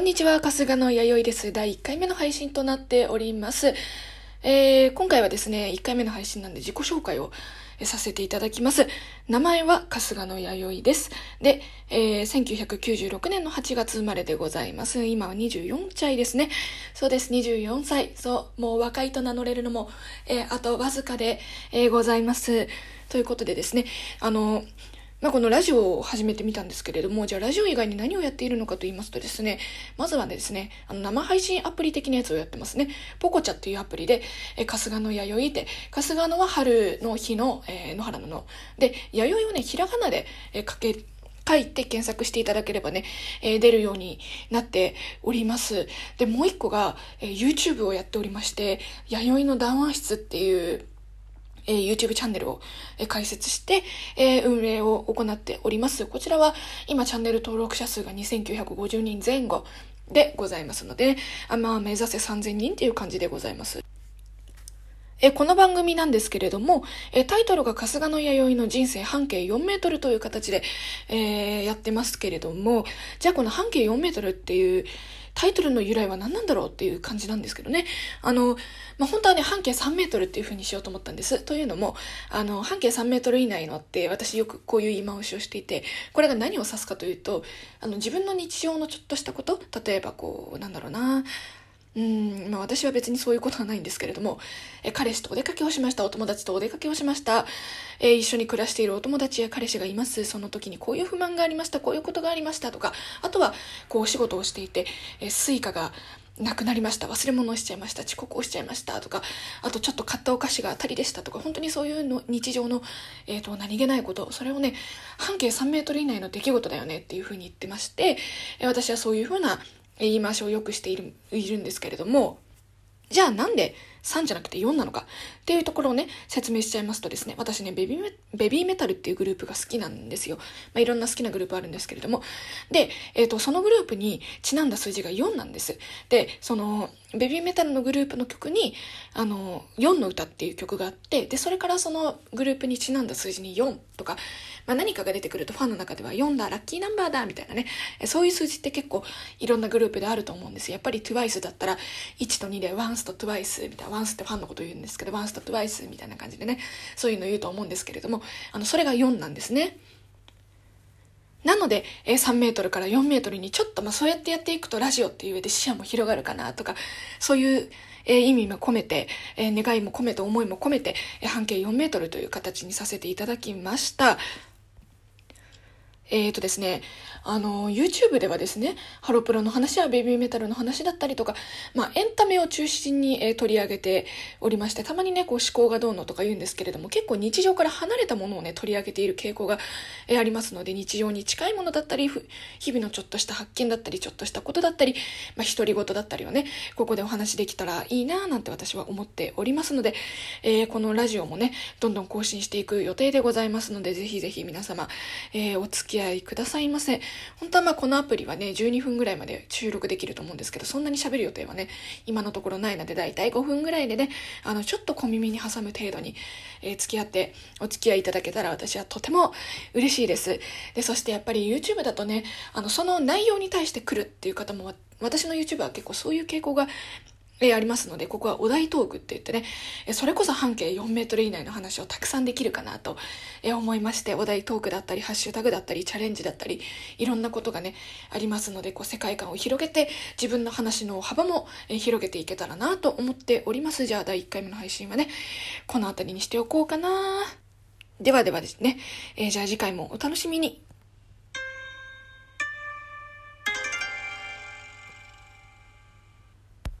んにちは、春日の弥生です。第1回目の配信となっております。えー、今回はですね、1回目の配信なんで自己紹介をさせていただきます。名前は春日の弥生です。で、えー、1996年の8月生まれでございます。今は24歳ですね。そうです、24歳。そう、もう若いと名乗れるのも、えー、あとわずかで、えー、ございます。ということでですね、あの、まあ、このラジオを始めてみたんですけれども、じゃあラジオ以外に何をやっているのかと言いますとですね、まずはですね、あの生配信アプリ的なやつをやってますね。ポコチャっていうアプリで、え春日の弥生で、春日野は春の日の、えー、野原のの。で、弥生をね、ひらがなで、えー、かけ、書いて検索していただければね、えー、出るようになっております。で、もう一個が、えー、YouTube をやっておりまして、弥生の談話室っていうえー、YouTube チャンネルを、えー、開設して、えー、運営を行っております。こちらは今チャンネル登録者数が2950人前後でございますので、あまあ目指せ3000人っていう感じでございます。えこの番組なんですけれども、えタイトルが春日の弥生の人生半径4メートルという形で、えー、やってますけれども、じゃあこの半径4メートルっていうタイトルの由来は何なんだろうっていう感じなんですけどね。あの、まあ、本当はね、半径3メートルっていう風にしようと思ったんです。というのも、あの、半径3メートル以内のって私よくこういう言い回しをしていて、これが何を指すかというと、あの、自分の日常のちょっとしたこと、例えばこう、なんだろうな、うん、まあ私は別にそういうことはないんですけれども、え彼氏とお出かけをしました。お友達とお出かけをしました。え一緒に暮らしているお友達や彼氏がいます。その時にこういう不満がありました。こういうことがありましたとか、あとは、こうお仕事をしていて、えスイカがなくなりました。忘れ物をしちゃいました。遅刻をしちゃいました。とか、あとちょっと買ったお菓子が当たりでしたとか、本当にそういうの日常の、えっ、ー、と、何気ないこと、それをね、半径3メートル以内の出来事だよねっていうふうに言ってまして、え私はそういうふうな言い回しを良くしているいるんですけれども、じゃあなんで3じゃなくて4なのかっていうところをね、説明しちゃいますとですね、私ね、ベビーメ BABYMETAL っていうグループが好きなんですよ。まあ、いろんな好きなグループあるんですけれども。で、えっ、ー、と、そのグループにちなんだ数字が4なんです。で、その、ベビーメタルのグループの曲に、あの、4の歌っていう曲があって、で、それからそのグループにちなんだ数字に4とか、まあ、何かが出てくるとファンの中では4だ、ラッキーナンバーだ、みたいなね、そういう数字って結構いろんなグループであると思うんですやっぱり TWICE だったら1と2で once と TWICE みたいな、once ってファンのこと言うんですけど、once と TWICE みたいな感じでね、そういうの言うと思うんですけれども、あの、それが4なんですね。なので、え3メートルから4メートルにちょっと、まあ、そうやってやっていくとラジオっていう上で視野も広がるかなとか、そういう、え意味も込めて、え願いも込めて、思いも込めて、え半径4メートルという形にさせていただきました。えっ、ー、とですね、あの、YouTube ではですね、ハロプロの話やベビーメタルの話だったりとか、まあ、エンタメを中心に、えー、取り上げておりまして、たまにね、こう思考がどうのとか言うんですけれども、結構日常から離れたものをね、取り上げている傾向が、えー、ありますので、日常に近いものだったり、日々のちょっとした発見だったり、ちょっとしたことだったり、まあ、独り言だったりをね、ここでお話できたらいいなぁなんて私は思っておりますので、えー、このラジオもね、どんどん更新していく予定でございますので、ぜひぜひ皆様、えー、お付き合いくださいませ。本当はまあこのアプリはね、12分ぐらいまで収録できると思うんですけど、そんなに喋る予定はね、今のところないので、だいたい5分ぐらいでね、あの、ちょっと小耳に挟む程度に、えー、付き合って、お付き合いいただけたら私はとても嬉しいです。で、そしてやっぱり YouTube だとね、あの、その内容に対して来るっていう方も、私の YouTube は結構そういう傾向がえありますので、ここはお題トークって言ってね、えそれこそ半径4メートル以内の話をたくさんできるかなと、え思いまして、お題トークだったり、ハッシュタグだったり、チャレンジだったり、いろんなことがね、ありますので、こう世界観を広げて、自分の話の幅も、え広げていけたらなと思っております。じゃあ、第1回目の配信はね、この辺りにしておこうかな。ではではですね、えー、じゃあ次回もお楽しみに。